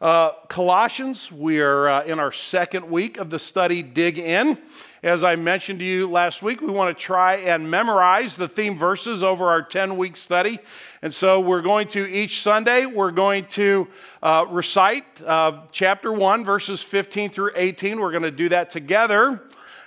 Uh, Colossians, we are uh, in our second week of the study Dig In. As I mentioned to you last week, we want to try and memorize the theme verses over our 10 week study. And so we're going to, each Sunday, we're going to uh, recite uh, chapter 1, verses 15 through 18. We're going to do that together.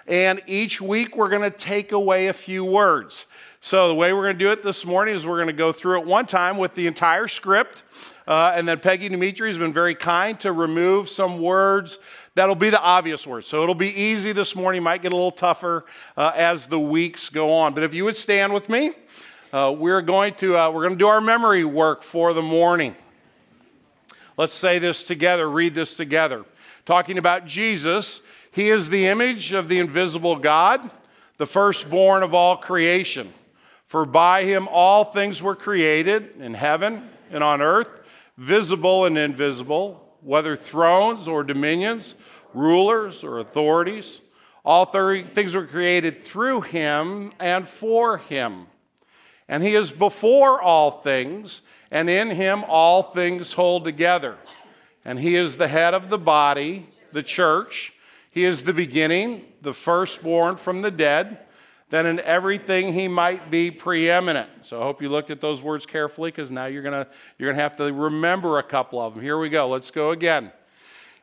And each week, we're going to take away a few words. So, the way we're going to do it this morning is we're going to go through it one time with the entire script. Uh, and then Peggy Dimitri has been very kind to remove some words that'll be the obvious words. So, it'll be easy this morning, might get a little tougher uh, as the weeks go on. But if you would stand with me, uh, we're going to uh, we're going to do our memory work for the morning. Let's say this together, read this together. Talking about Jesus, he is the image of the invisible God, the firstborn of all creation. For by him all things were created in heaven and on earth, visible and invisible, whether thrones or dominions, rulers or authorities. All things were created through him and for him. And he is before all things, and in him all things hold together. And he is the head of the body, the church. He is the beginning, the firstborn from the dead that in everything he might be preeminent. So I hope you looked at those words carefully because now you're going you're going to have to remember a couple of them. Here we go. Let's go again.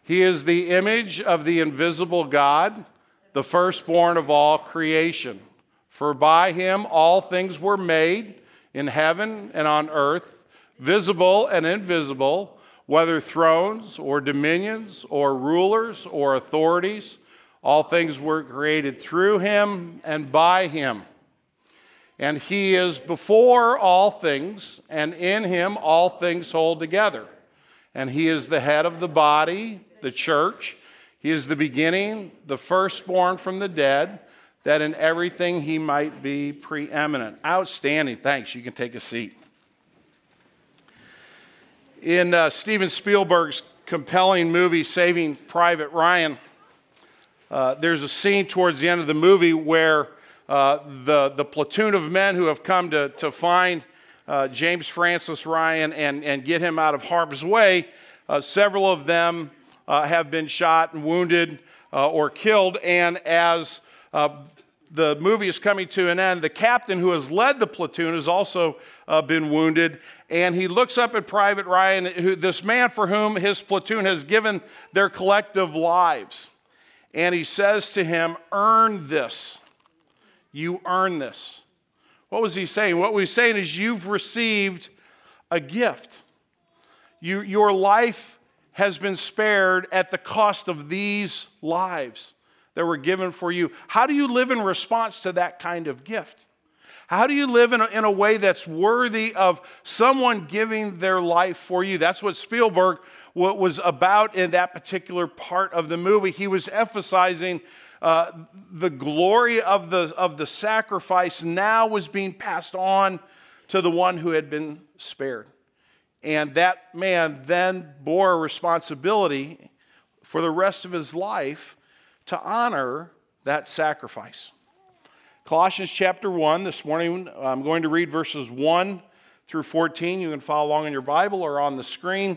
He is the image of the invisible God, the firstborn of all creation. For by him all things were made in heaven and on earth, visible and invisible, whether thrones or dominions or rulers or authorities. All things were created through him and by him. And he is before all things, and in him all things hold together. And he is the head of the body, the church. He is the beginning, the firstborn from the dead, that in everything he might be preeminent. Outstanding. Thanks. You can take a seat. In uh, Steven Spielberg's compelling movie, Saving Private Ryan, uh, there's a scene towards the end of the movie where uh, the, the platoon of men who have come to, to find uh, James Francis Ryan and, and get him out of harm's way, uh, several of them uh, have been shot and wounded or killed. And as the movie is coming to an end, the captain who has led the platoon has also been wounded. And he looks up at Private Ryan, who, this man for whom his platoon has given their collective lives and he says to him, Earn this. You earn this. What was he saying? What he's saying is, You've received a gift. You, your life has been spared at the cost of these lives that were given for you. How do you live in response to that kind of gift? How do you live in a, in a way that's worthy of someone giving their life for you? That's what Spielberg what was about in that particular part of the movie. He was emphasizing uh, the glory of the, of the sacrifice now was being passed on to the one who had been spared. And that man then bore a responsibility for the rest of his life to honor that sacrifice. Colossians chapter 1, this morning I'm going to read verses 1 through 14. You can follow along in your Bible or on the screen.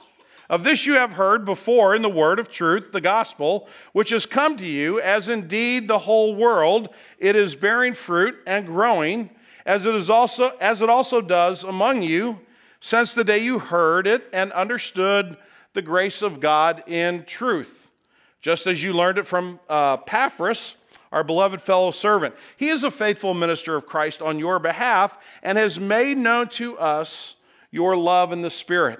Of this you have heard before in the word of truth, the gospel, which has come to you, as indeed the whole world it is bearing fruit and growing, as it is also as it also does among you, since the day you heard it and understood the grace of God in truth, just as you learned it from uh, Epaphras, our beloved fellow servant. He is a faithful minister of Christ on your behalf and has made known to us your love in the Spirit.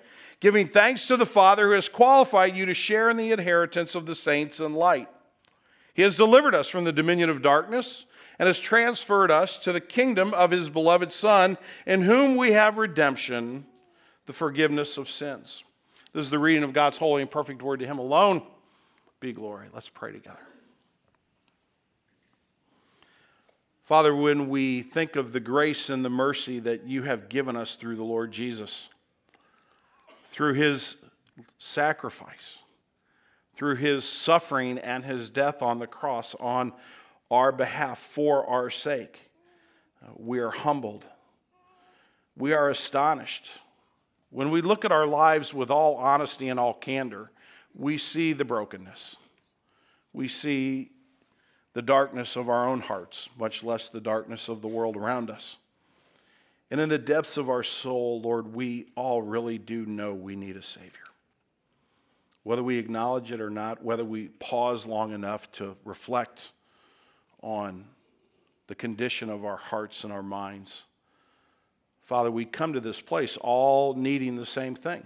giving thanks to the Father who has qualified you to share in the inheritance of the saints in light. He has delivered us from the dominion of darkness and has transferred us to the kingdom of his beloved Son, in whom we have redemption, the forgiveness of sins. This is the reading of God's holy and perfect word to him alone. Be glory. Let's pray together. Father, when we think of the grace and the mercy that you have given us through the Lord Jesus, through his sacrifice, through his suffering and his death on the cross on our behalf for our sake, uh, we are humbled. We are astonished. When we look at our lives with all honesty and all candor, we see the brokenness. We see the darkness of our own hearts, much less the darkness of the world around us. And in the depths of our soul, Lord, we all really do know we need a Savior. Whether we acknowledge it or not, whether we pause long enough to reflect on the condition of our hearts and our minds. Father, we come to this place all needing the same thing.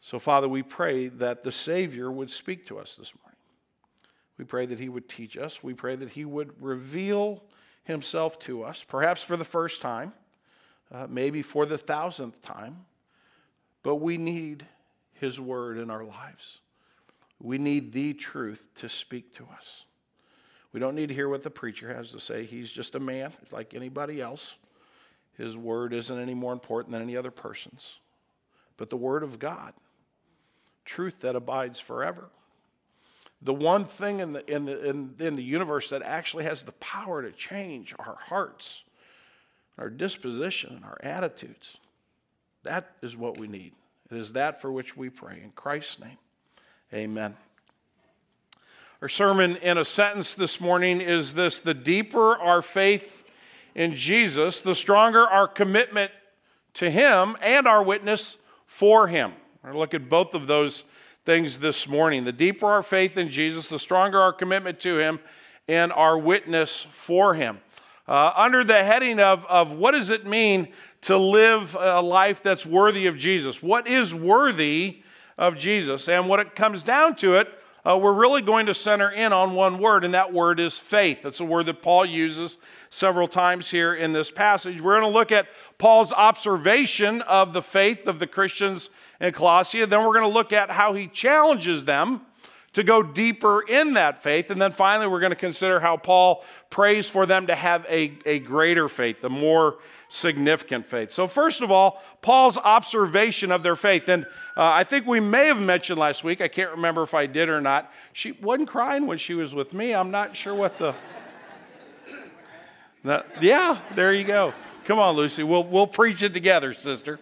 So, Father, we pray that the Savior would speak to us this morning. We pray that he would teach us. We pray that he would reveal himself to us, perhaps for the first time, uh, maybe for the thousandth time. But we need his word in our lives. We need the truth to speak to us. We don't need to hear what the preacher has to say. He's just a man, like anybody else. His word isn't any more important than any other person's. But the word of God, truth that abides forever the one thing in the, in, the, in, in, the universe that actually has the power to change our hearts, our disposition, our attitudes. That is what we need. It is that for which we pray. In Christ's name, amen. Our sermon in a sentence this morning is this The deeper our faith in Jesus, the stronger our commitment to Him and our witness for Him. To look at both of those things this morning. The deeper our faith in Jesus, the stronger our commitment to Him and our witness for Him. Uh, under the heading of, of what does it mean to live a life that's worthy of Jesus? What is worthy of Jesus? And what it comes down to it, uh, we're really going to center in on one word, and that word is faith. That's a word that Paul uses several times here in this passage. We're going to look at Paul's observation of the faith of the Christians in Colossia. Then we're going to look at how he challenges them to go deeper in that faith. And then finally, we're going to consider how Paul prays for them to have a, a greater faith, the more significant faith. So, first of all, Paul's observation of their faith. And uh, I think we may have mentioned last week, I can't remember if I did or not, she wasn't crying when she was with me. I'm not sure what the. the yeah, there you go. Come on, Lucy. We'll, we'll preach it together, sister.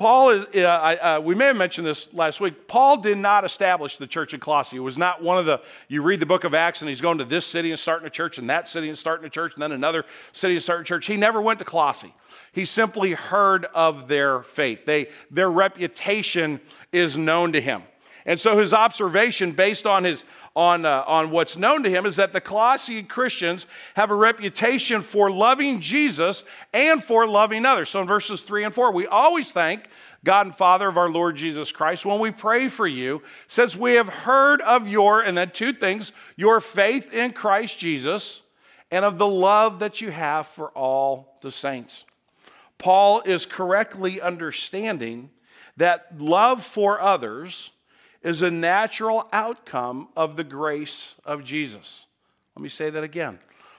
Paul is, uh, uh, we may have mentioned this last week. Paul did not establish the church in Colossae. It was not one of the, you read the book of Acts and he's going to this city and starting a church and that city and starting a church and then another city and starting a church. He never went to Colossae. He simply heard of their faith. They, their reputation is known to him. And so his observation, based on, his, on, uh, on what's known to him, is that the Colossian Christians have a reputation for loving Jesus and for loving others. So in verses 3 and 4, we always thank God and Father of our Lord Jesus Christ when we pray for you, since we have heard of your, and then two things, your faith in Christ Jesus and of the love that you have for all the saints. Paul is correctly understanding that love for others is a natural outcome of the grace of Jesus. Let me say that again.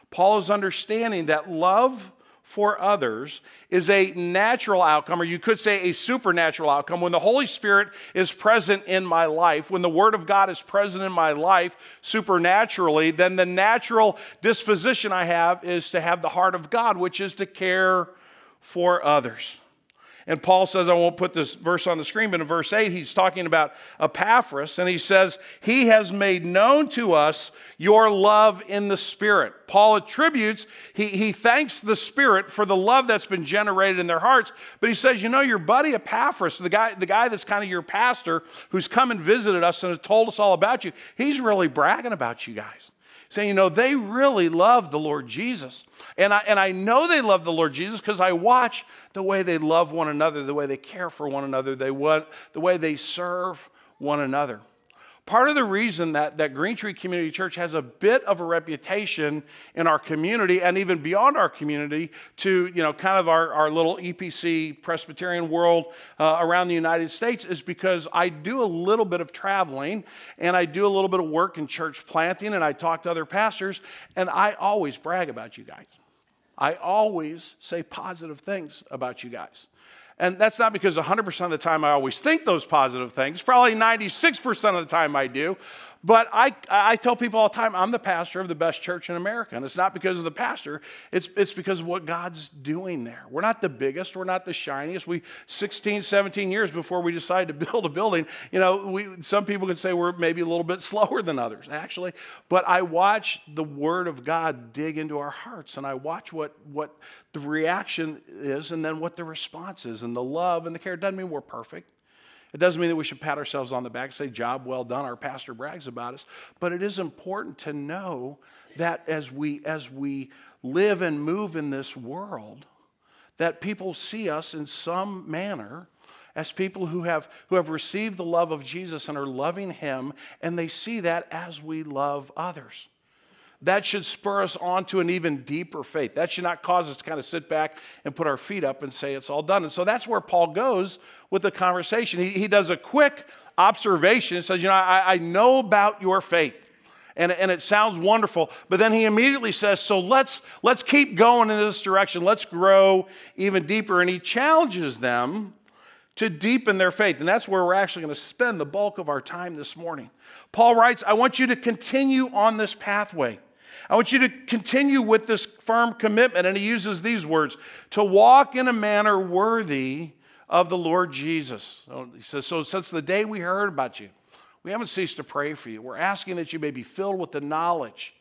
Paul is understanding that love for others is a natural outcome, or you could say a supernatural outcome. When the Holy Spirit is present in my life, when the Word of God is present in my life supernaturally, then the natural disposition I have is to have the heart of God, which is to care for others. And Paul says, I won't put this verse on the screen, but in verse 8, he's talking about Epaphras, and he says, He has made known to us your love in the Spirit. Paul attributes, he, he thanks the Spirit for the love that's been generated in their hearts, but he says, You know, your buddy Epaphras, the guy, the guy that's kind of your pastor who's come and visited us and has told us all about you, he's really bragging about you guys saying, you know, they really love the Lord Jesus. And I, and I know they love the Lord Jesus because I watch the way they love one another, the way they care for one another, they want, the way they serve one another. Part of the reason that, that Green Tree Community Church has a bit of a reputation in our community and even beyond our community to, you know, kind of our, our little EPC Presbyterian world uh, around the United States is because I do a little bit of traveling and I do a little bit of work in church planting and I talk to other pastors and I always brag about you guys. I always say positive things about you guys. And that's not because 100% of the time I always think those positive things. Probably 96% of the time I do. But I, I tell people all the time, I'm the pastor of the best church in America. And it's not because of the pastor, it's, it's because of what God's doing there. We're not the biggest, we're not the shiniest. We, 16, 17 years before we decided to build a building, you know, we, some people could say we're maybe a little bit slower than others, actually. But I watch the Word of God dig into our hearts, and I watch what, what the reaction is, and then what the response is, and the love and the care. It doesn't mean we're perfect. It doesn't mean that we should pat ourselves on the back and say, Job well done. Our pastor brags about us. But it is important to know that as we, as we live and move in this world, that people see us in some manner as people who have, who have received the love of Jesus and are loving Him, and they see that as we love others that should spur us on to an even deeper faith. That should not cause us to kind of sit back and put our feet up and say it's all done. And so that's where Paul goes with the conversation. He, he does a quick observation and says, You know, I, I know about your faith. And, and it sounds wonderful, but then he immediately says, So let's, let's keep going in this direction. Let's grow even deeper. And he challenges them to deepen their faith. And that's where we're actually going to spend the bulk of our time this morning. Paul writes, I want you to continue on this pathway. I want you to continue with this firm commitment. And he uses these words to walk in a manner worthy of the Lord Jesus. So he says, So since the day we heard about you, we haven't ceased to pray for you. We're asking that you may be filled with the knowledge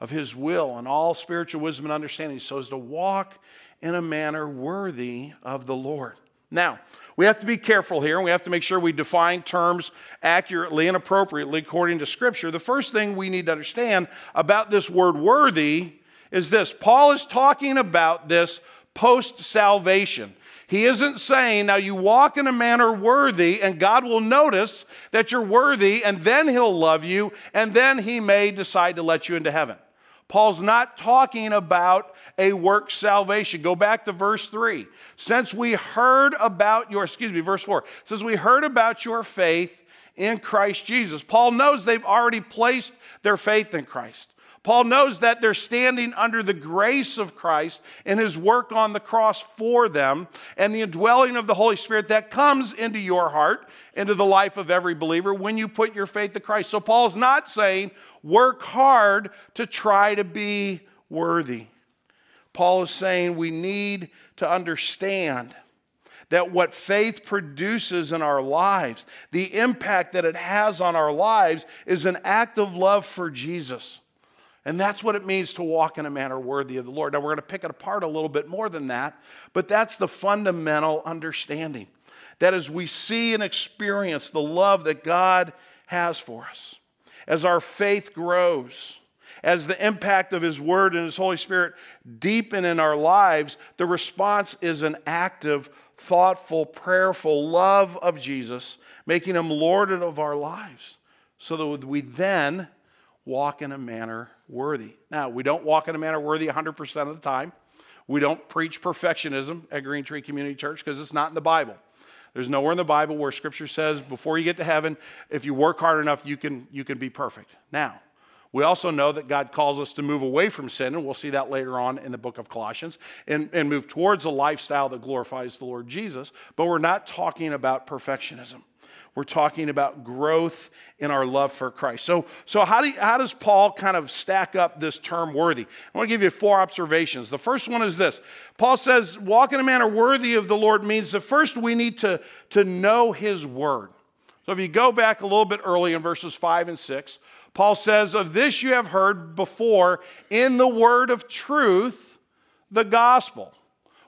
of his will and all spiritual wisdom and understanding, so as to walk in a manner worthy of the Lord. Now, we have to be careful here and we have to make sure we define terms accurately and appropriately according to Scripture. The first thing we need to understand about this word worthy is this Paul is talking about this post salvation. He isn't saying, now you walk in a manner worthy, and God will notice that you're worthy, and then He'll love you, and then He may decide to let you into heaven. Paul's not talking about a work salvation. Go back to verse 3. Since we heard about your, excuse me, verse 4. Since we heard about your faith in Christ Jesus. Paul knows they've already placed their faith in Christ. Paul knows that they're standing under the grace of Christ and his work on the cross for them and the indwelling of the Holy Spirit that comes into your heart, into the life of every believer when you put your faith in Christ. So Paul's not saying work hard to try to be worthy. Paul is saying we need to understand that what faith produces in our lives, the impact that it has on our lives, is an act of love for Jesus. And that's what it means to walk in a manner worthy of the Lord. Now, we're going to pick it apart a little bit more than that, but that's the fundamental understanding. That as we see and experience the love that God has for us, as our faith grows, as the impact of His Word and His Holy Spirit deepen in our lives, the response is an active, thoughtful, prayerful love of Jesus, making Him Lord of our lives, so that we then walk in a manner worthy. Now, we don't walk in a manner worthy 100% of the time. We don't preach perfectionism at Green Tree Community Church because it's not in the Bible. There's nowhere in the Bible where Scripture says before you get to heaven, if you work hard enough, you can, you can be perfect. Now, we also know that God calls us to move away from sin, and we'll see that later on in the book of Colossians, and, and move towards a lifestyle that glorifies the Lord Jesus. But we're not talking about perfectionism. We're talking about growth in our love for Christ. So, so how, do you, how does Paul kind of stack up this term worthy? I want to give you four observations. The first one is this Paul says, walk in a manner worthy of the Lord means that first we need to, to know his word. So if you go back a little bit early in verses 5 and 6, Paul says, Of this you have heard before in the word of truth, the gospel,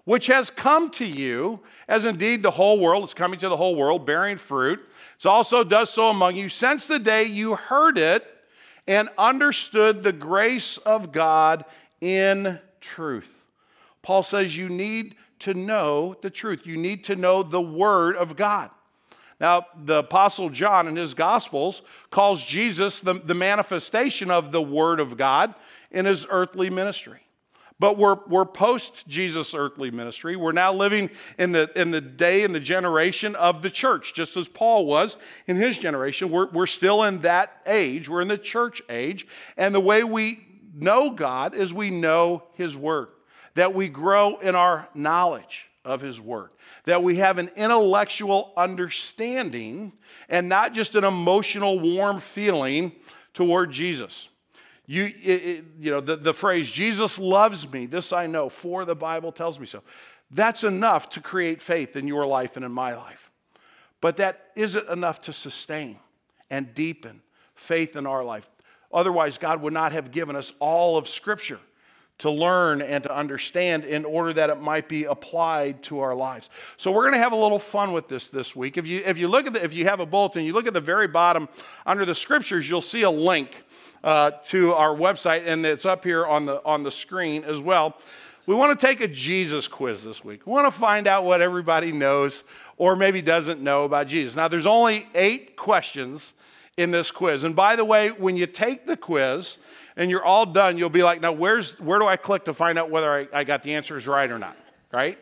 which has come to you, as indeed the whole world is coming to the whole world, bearing fruit. It also does so among you since the day you heard it and understood the grace of God in truth. Paul says you need to know the truth. You need to know the Word of God. Now, the Apostle John in his Gospels calls Jesus the, the manifestation of the Word of God in his earthly ministry. But we're, we're post Jesus' earthly ministry. We're now living in the, in the day and the generation of the church, just as Paul was in his generation. We're, we're still in that age. We're in the church age. And the way we know God is we know his word, that we grow in our knowledge of His Word. That we have an intellectual understanding and not just an emotional, warm feeling toward Jesus. You, it, it, you know, the, the phrase, Jesus loves me, this I know, for the Bible tells me so. That's enough to create faith in your life and in my life. But that isn't enough to sustain and deepen faith in our life. Otherwise, God would not have given us all of Scripture to learn and to understand in order that it might be applied to our lives. So we're going to have a little fun with this this week. If you if you look at the, if you have a bulletin, you look at the very bottom under the scriptures, you'll see a link uh, to our website, and it's up here on the on the screen as well. We want to take a Jesus quiz this week. We want to find out what everybody knows or maybe doesn't know about Jesus. Now, there's only eight questions in this quiz. And by the way, when you take the quiz, and you're all done, you'll be like, now where's where do I click to find out whether I, I got the answers right or not? Right?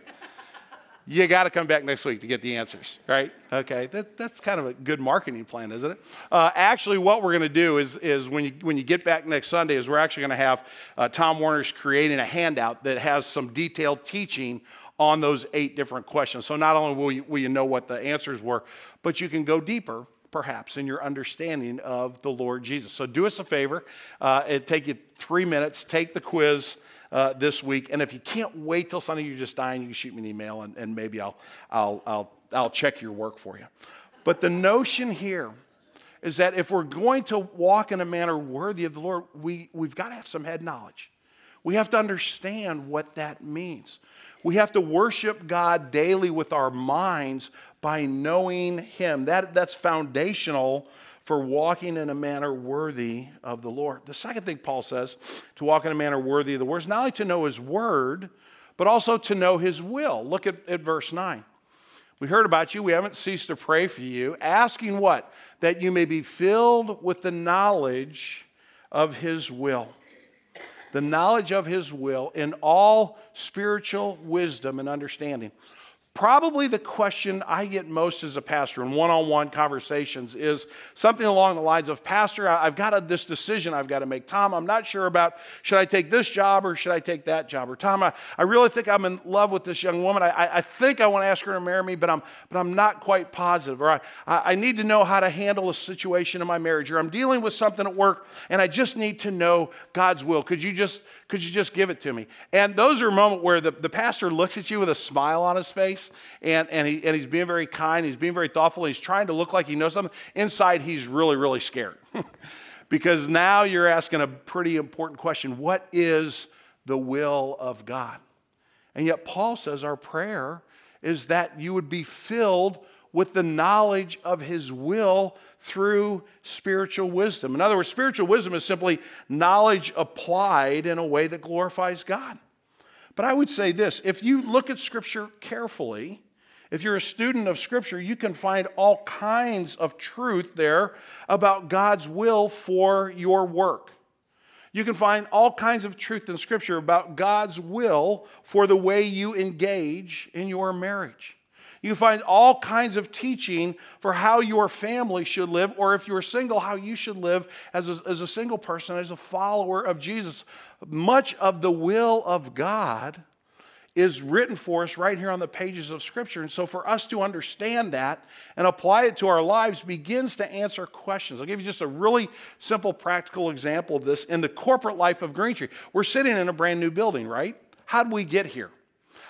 you got to come back next week to get the answers, right? Okay, that, that's kind of a good marketing plan, isn't it? Uh, actually, what we're going to do is, is when, you, when you get back next Sunday, is we're actually going to have uh, Tom Warner's creating a handout that has some detailed teaching on those eight different questions. So not only will you, will you know what the answers were, but you can go deeper perhaps, in your understanding of the Lord Jesus. So do us a favor. Uh, it take you three minutes. Take the quiz uh, this week, and if you can't wait till Sunday, you're just dying. You can shoot me an email, and, and maybe I'll, I'll, I'll, I'll check your work for you. But the notion here is that if we're going to walk in a manner worthy of the Lord, we, we've got to have some head knowledge. We have to understand what that means. We have to worship God daily with our minds by knowing Him. That, that's foundational for walking in a manner worthy of the Lord. The second thing Paul says to walk in a manner worthy of the Word is not only to know His Word, but also to know His will. Look at, at verse 9. We heard about you. We haven't ceased to pray for you, asking what? That you may be filled with the knowledge of His will the knowledge of his will in all spiritual wisdom and understanding. Probably the question I get most as a pastor in one on one conversations is something along the lines of Pastor, I've got a, this decision I've got to make. Tom, I'm not sure about should I take this job or should I take that job? Or Tom, I, I really think I'm in love with this young woman. I, I think I want to ask her to marry me, but I'm, but I'm not quite positive. Or I, I need to know how to handle a situation in my marriage. Or I'm dealing with something at work and I just need to know God's will. Could you just could you just give it to me? And those are a moment where the, the pastor looks at you with a smile on his face and, and, he, and he's being very kind, he's being very thoughtful, he's trying to look like he knows something. Inside, he's really, really scared. because now you're asking a pretty important question What is the will of God? And yet, Paul says our prayer is that you would be filled with the knowledge of his will through spiritual wisdom. In other words, spiritual wisdom is simply knowledge applied in a way that glorifies God. But I would say this if you look at Scripture carefully, if you're a student of Scripture, you can find all kinds of truth there about God's will for your work. You can find all kinds of truth in Scripture about God's will for the way you engage in your marriage. You find all kinds of teaching for how your family should live, or if you're single, how you should live as a, as a single person, as a follower of Jesus. Much of the will of God is written for us right here on the pages of Scripture. And so, for us to understand that and apply it to our lives begins to answer questions. I'll give you just a really simple, practical example of this in the corporate life of Green Tree. We're sitting in a brand new building, right? How did we get here?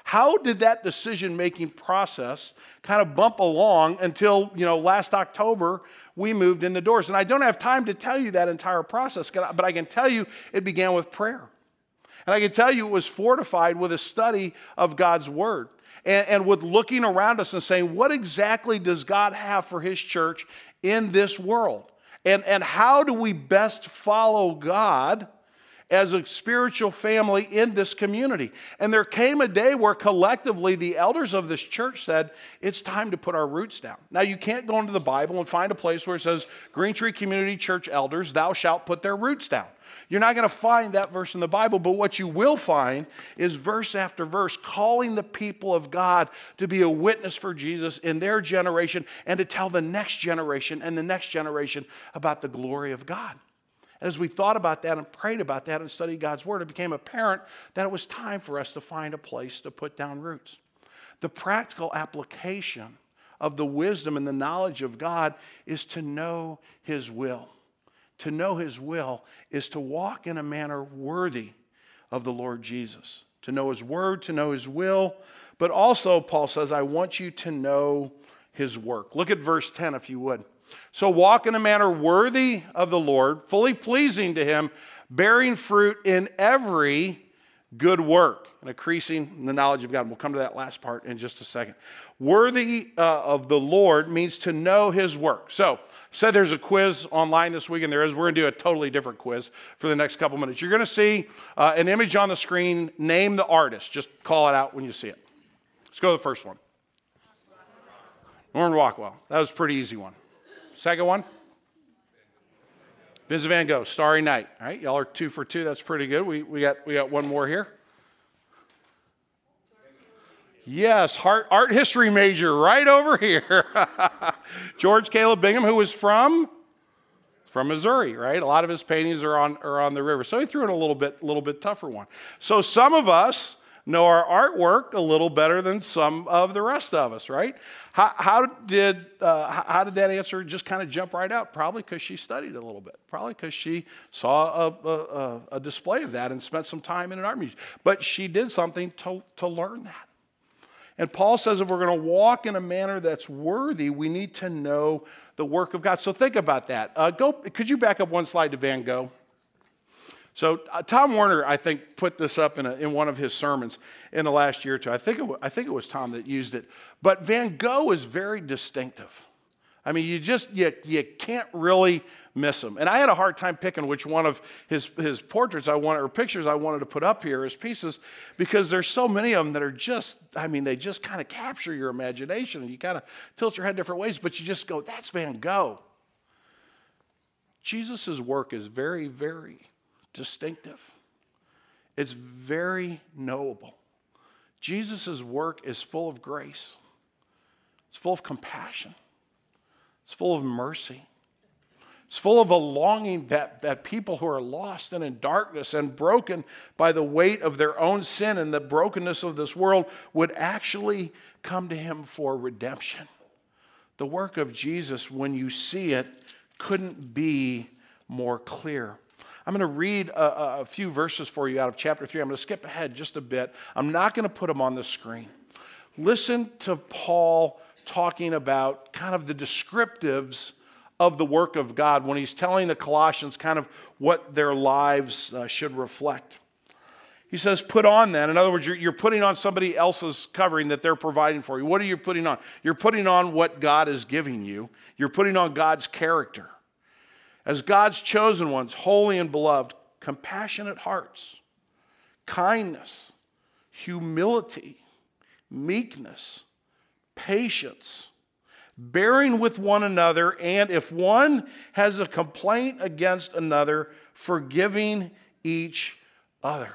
How did that decision making process kind of bump along until, you know, last October we moved in the doors? And I don't have time to tell you that entire process, but I can tell you it began with prayer. And I can tell you it was fortified with a study of God's Word and, and with looking around us and saying, what exactly does God have for His church in this world? And, and how do we best follow God? As a spiritual family in this community. And there came a day where collectively the elders of this church said, It's time to put our roots down. Now, you can't go into the Bible and find a place where it says, Green Tree Community Church elders, thou shalt put their roots down. You're not going to find that verse in the Bible, but what you will find is verse after verse calling the people of God to be a witness for Jesus in their generation and to tell the next generation and the next generation about the glory of God. As we thought about that and prayed about that and studied God's Word, it became apparent that it was time for us to find a place to put down roots. The practical application of the wisdom and the knowledge of God is to know His will. To know His will is to walk in a manner worthy of the Lord Jesus. To know His Word, to know His will, but also, Paul says, I want you to know His work. Look at verse 10 if you would. So walk in a manner worthy of the Lord, fully pleasing to Him, bearing fruit in every good work and increasing the knowledge of God. We'll come to that last part in just a second. Worthy uh, of the Lord means to know His work. So, said there's a quiz online this week, and there is. We're going to do a totally different quiz for the next couple minutes. You're going to see uh, an image on the screen. Name the artist. Just call it out when you see it. Let's go to the first one. Norman Rockwell. That was a pretty easy one. Second one? Vincent Van Gogh, Starry Night. All right, y'all are two for two. That's pretty good. We, we, got, we got one more here. Yes, art, art history major right over here. George Caleb Bingham, who was from from Missouri, right? A lot of his paintings are on are on the river. So he threw in a little bit little bit tougher one. So some of us know our artwork a little better than some of the rest of us, right? How, how did, uh, how did that answer just kind of jump right out? Probably because she studied a little bit. Probably because she saw a, a, a, display of that and spent some time in an art museum. But she did something to, to learn that. And Paul says if we're going to walk in a manner that's worthy, we need to know the work of God. So think about that. Uh, go, could you back up one slide to Van Gogh? So uh, Tom Warner, I think, put this up in, a, in one of his sermons in the last year or two. I think, it, I think it was Tom that used it. But Van Gogh is very distinctive. I mean, you just you, you can't really miss him. And I had a hard time picking which one of his, his portraits I wanted or pictures I wanted to put up here as pieces because there's so many of them that are just, I mean, they just kind of capture your imagination and you kind of tilt your head different ways, but you just go, that's Van Gogh. Jesus' work is very, very distinctive. It's very knowable. Jesus' work is full of grace, it's full of compassion, it's full of mercy. It's full of a longing that, that people who are lost and in darkness and broken by the weight of their own sin and the brokenness of this world would actually come to him for redemption. The work of Jesus, when you see it, couldn't be more clear. I'm going to read a, a, few verses for you out of chapter 3. I'm going to skip ahead just a bit. I'm not going to put them on the screen. Listen to Paul talking about kind of the descriptives of the work of God when he's telling the Colossians kind of what their lives uh, should reflect. He says, put on then. In other words, you're, you're, putting on somebody else's covering that they're providing for you. What are you putting on? You're putting on what God is giving you, you're putting on God's character as God's chosen ones, holy and beloved, compassionate hearts, kindness, humility, meekness, patience, bearing with one another, and if one has a complaint against another, forgiving each other.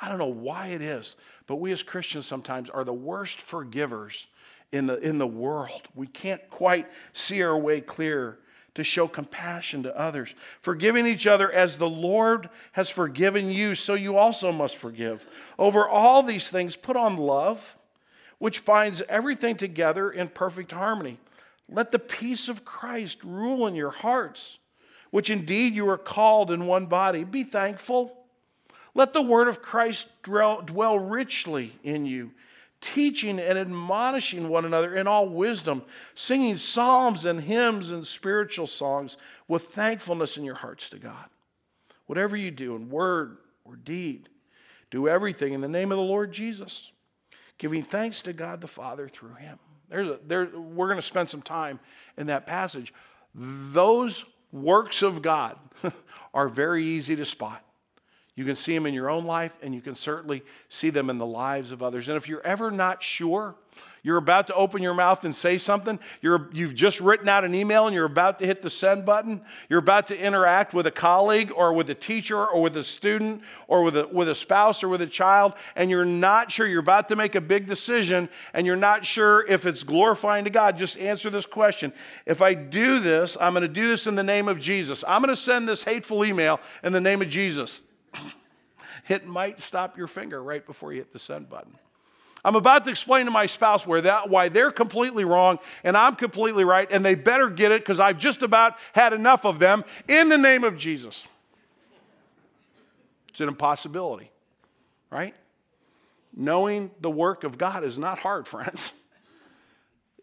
I don't know why it is, but we as Christians sometimes are the worst forgivers in the, in the world. We can't quite see our way clear to show compassion to others, forgiving each other as the Lord has forgiven you, so you also must forgive. Over all these things, put on love, which binds everything together in perfect harmony. Let the peace of Christ rule in your hearts, which indeed you are called in one body. Be thankful. Let the word of Christ dwell, richly in you teaching and admonishing one another in all wisdom, singing psalms and hymns and spiritual songs with thankfulness in your hearts to God. Whatever you do in word or deed, do everything in the name of the Lord Jesus, giving thanks to God the Father through him. There's a, there, we're going to spend some time in that passage. Those works of God are very easy to spot. You can see them in your own life, and you can certainly see them in the lives of others. And if you're ever not sure, you're about to open your mouth and say something, you're, you've just written out an email and you're about to hit the send button, you're about to interact with a colleague or with a teacher or with a student or with a, with a spouse or with a child, and you're not sure, you're about to make a big decision, and you're not sure if it's glorifying to God, just answer this question. If I do this, I'm going to do this in the name of Jesus. I'm going to send this hateful email in the name of Jesus it might stop your finger right before you hit the send button. I'm about to explain to my spouse where that, why they're completely wrong and I'm completely right, and they better get it because I've just about had enough of them in the name of Jesus. It's an impossibility, right? Knowing the work of God is not hard, friends.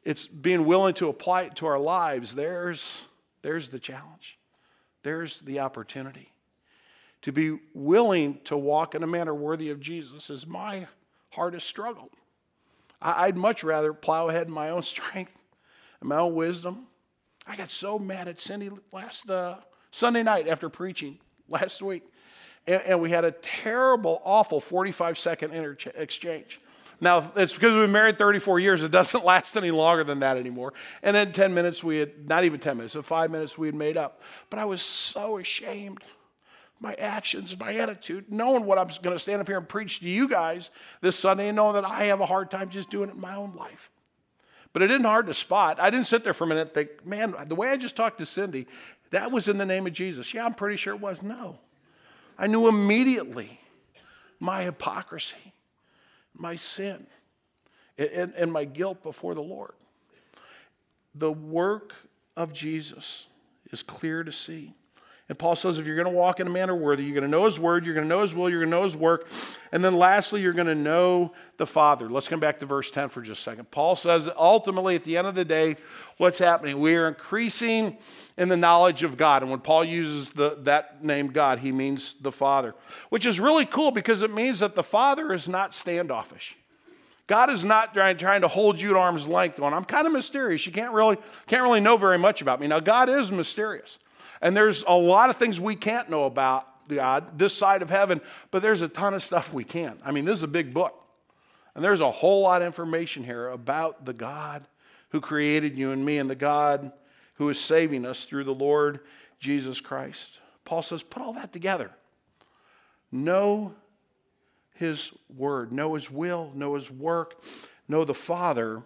It's being willing to apply it to our lives. There's, there's the challenge, there's the opportunity to be willing to walk in a manner worthy of Jesus is my hardest struggle. I'd much rather plow ahead in my own strength and my own wisdom. I got so mad at Cindy last uh, Sunday night after preaching last week. And, and, we had a terrible, awful 45 second inter- exchange. Now, it's because we've been married 34 years. It doesn't last any longer than that anymore. And then 10 minutes, we had, not even 10 minutes, so five minutes we had made up. But I was so ashamed my actions, my attitude, knowing what I'm going to stand up here and preach to you guys this Sunday and knowing that I have a hard time just doing it in my own life. But it isn't hard to spot. I didn't sit there for a minute and think, man, the way I just talked to Cindy, that was in the name of Jesus. Yeah, I'm pretty sure it was. No. I knew immediately my hypocrisy, my sin, and, and my guilt before the Lord. The work of Jesus is clear to see. And Paul says if you're going to walk in a manner worthy, you're going to know his word, you're going to know his will, you're going to know his work. And then lastly, you're going to know the Father. Let's come back to verse 10 for just a second. Paul says ultimately, at the end of the day, what's happening? We are increasing in the knowledge of God. And when Paul uses the, that name God, he means the Father, which is really cool because it means that the Father is not standoffish. God is not trying, to hold you at arm's length going, I'm kind of mysterious. You can't really, can't really know very much about me. Now, God is mysterious. And there's a lot of things we can't know about God this side of heaven, but there's a ton of stuff we can. I mean, this is a big book. And there's a whole lot of information here about the God who created you and me and the God who is saving us through the Lord Jesus Christ. Paul says, put all that together. Know his word, know his will, know his work, know the Father,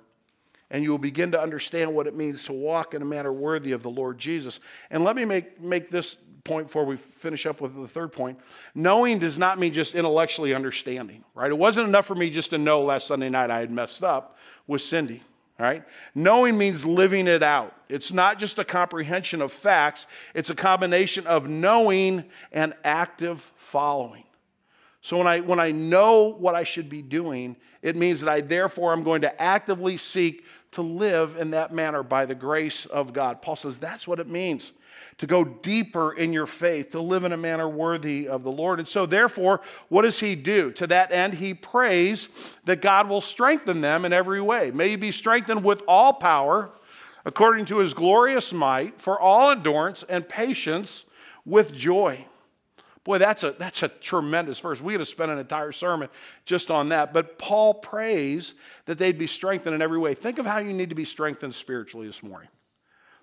and you will begin to understand what it means to walk in a manner worthy of the Lord Jesus. And let me make, make this point before we finish up with the third point. Knowing does not mean just intellectually understanding, right? It wasn't enough for me just to know last Sunday night I had messed up with Cindy. Right? Knowing means living it out. It's not just a comprehension of facts, it's a combination of knowing and active following. So when I, when I know what I should be doing, it means that I therefore am going to actively seek to live in that manner by the grace of God. Paul says that's what it means to go deeper in your faith, to live in a manner worthy of the Lord. And so, therefore, what does he do? To that end, he prays that God will strengthen them in every way. May you be strengthened with all power, according to his glorious might, for all endurance and patience with joy Boy, that's a, that's a tremendous verse. We could have spent an entire sermon just on that. But Paul prays that they'd be strengthened in every way. Think of how you need to be strengthened spiritually this morning.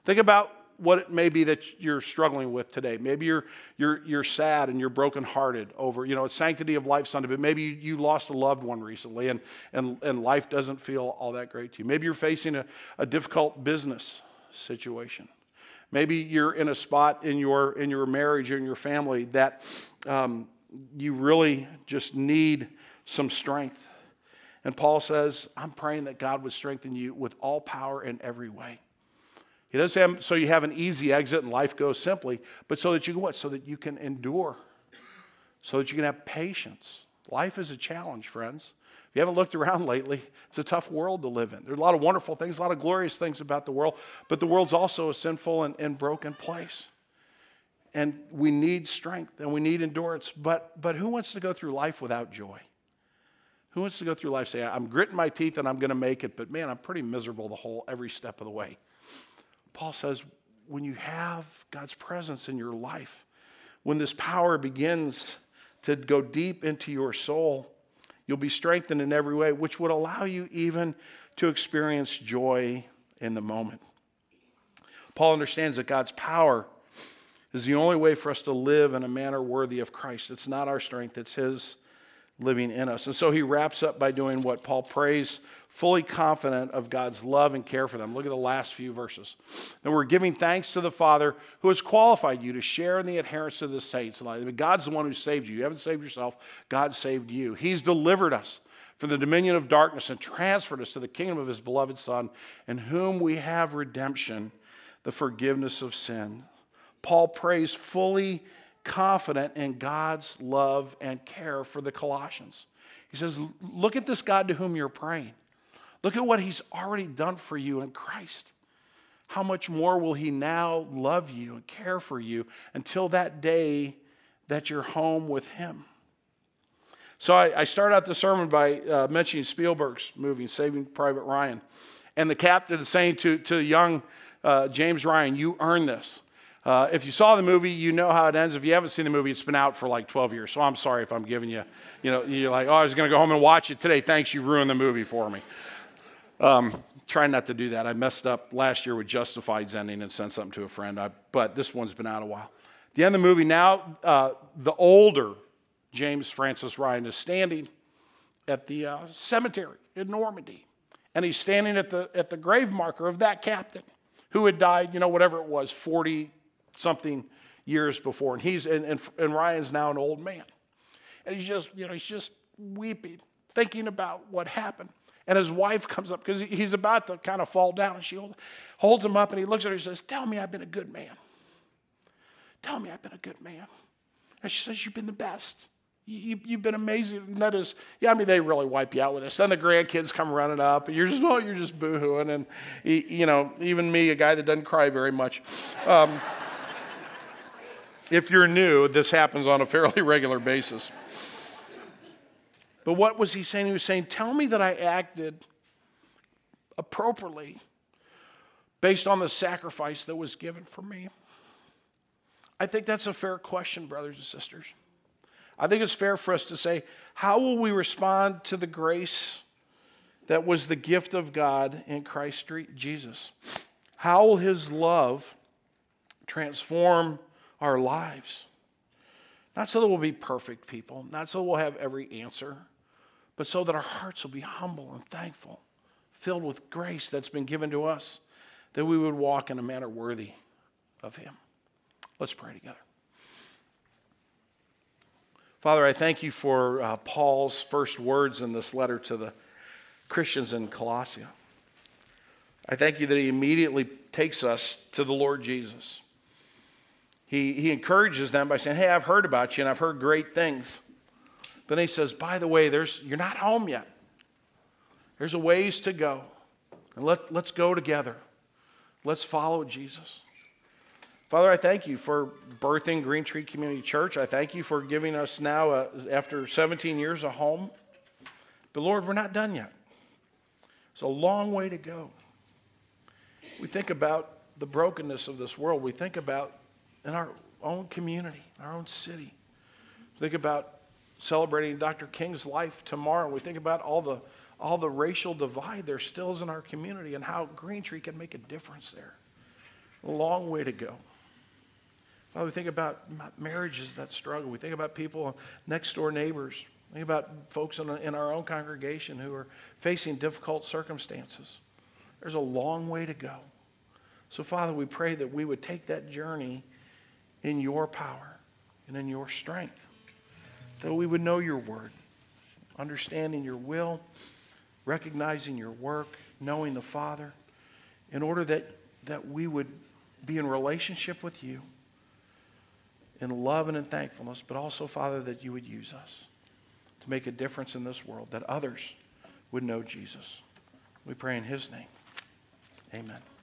Think about what it may be that you're struggling with today. Maybe you're, you're, you're sad and you're brokenhearted over, you know, it's Sanctity of Life Sunday, but maybe you, you lost a loved one recently and, and, and life doesn't feel all that great to you. Maybe you're facing a, a difficult business situation. Maybe you're in a spot in your, in your marriage or in your family that um, you really just need some strength. And Paul says, I'm praying that God would strengthen you with all power in every way. He doesn't have so you have an easy exit and life goes simply, but so that you can what? So that you can endure, so that you can have patience. Life is a challenge, friends. If you haven't looked around lately, it's a tough world to live in. There's a lot of wonderful things, a lot of glorious things about the world, but the world's also a sinful and, and broken place. And we need strength and we need endurance. But, but who wants to go through life without joy? Who wants to go through life saying, I'm gritting my teeth and I'm going to make it, but man, I'm pretty miserable the whole every step of the way? Paul says, when you have God's presence in your life, when this power begins to go deep into your soul, you'll be strengthened in every way, which would allow you even to experience joy in the moment. Paul understands that God's power is the only way for us to live in a manner worthy of Christ. It's not our strength, it's His living in us. And so he wraps up by doing what Paul prays, fully confident of God's love and care for them. Look at the last few verses. And we're giving thanks to the Father who has qualified you to share in the adherence of the saints. God's the one who saved you. You haven't saved yourself, God saved you. He's delivered us from the dominion of darkness and transferred us to the kingdom of his beloved Son, in whom we have redemption, the forgiveness of sin. Paul prays fully confident in God's love and care for the Colossians. He says, Look at this God to whom you're praying. Look at what he's already done for you in Christ. How much more will he now love you and care for you until that day that you're home with him? So I, I start out the sermon by uh, mentioning Spielberg's movie, Saving Private Ryan. And the captain is saying to, to young uh, James Ryan, You earn this. Uh, if you saw the movie, you know how it ends. If you haven't seen the movie, it's been out for like 12 years. So I'm sorry if I'm giving you, you know, you're like, oh, I was going to go home and watch it today. Thanks, you ruined the movie for me. Um, trying not to do that. I messed up last year with Justified's ending and sent something to a friend, I, but this one's been out a while. The end of the movie, now uh, the older James Francis Ryan is standing at the uh, cemetery in Normandy. And he's standing at the, at the grave marker of that captain who had died, you know, whatever it was, 40, something years before. And he's and, and, and Ryan's now an old man. And he's just, you know, he's just weeping, thinking about what happened. And his wife comes up because he's about to kind of fall down, and she holds him up, and he looks at her and says, "Tell me I've been a good man. Tell me I've been a good man." And she says, "You've been the best. You, have been amazing." And that is, yeah, I mean, they really wipe you out with this. Then the grandkids come running up, and you're just, oh, you're just boohooing, and you know, even me, a guy that doesn't cry very much. Um, if you're new, this happens on a fairly regular basis. But what was he saying? He was saying, Tell me that I acted appropriately based on the sacrifice that was given for me. I think that's a fair question, brothers and sisters. I think it's fair for us to say, How will we respond to the grace that was the gift of God in Christ Jesus? How will his love transform our lives. Not so that we'll be perfect people, not so we'll have every answer, but so that our hearts will be humble and thankful, filled with grace that's been given to us, that we would walk in a manner worthy of Him. Let's pray together. Father, I thank you for uh, Paul's first words in this letter to the Christians in Colossia. I thank you that he immediately takes us to the Lord Jesus he, he encourages them by saying, Hey, I've heard about you and I've heard great things. But then he says, By the way, there's, you're not home yet. There's a ways to go. And let, let's go together. Let's follow Jesus. Father, I thank you for birthing Green Tree Community Church. I thank you for giving us now, a, after 17 years, a home. But Lord, we're not done yet. It's a long way to go. We think about the brokenness of this world. We think about in our own community, our own city. Think about celebrating Dr. King's life tomorrow. We think about all the all the racial divide there still is in our community and how Green Tree can make a difference there. A long way to go. Father, we think about marriages that struggle. We think about people, next door neighbors. Think about folks in, in our own congregation who are facing difficult circumstances. There's a long way to go. So, Father, we pray that we would take that journey in your power and in your strength, that we would know your word, understanding your will, recognizing your work, knowing the Father, in order that, that we would be in relationship with you in love and in thankfulness, but also, Father, that you would use us to make a difference in this world, that others would know Jesus. We pray in his name. Amen.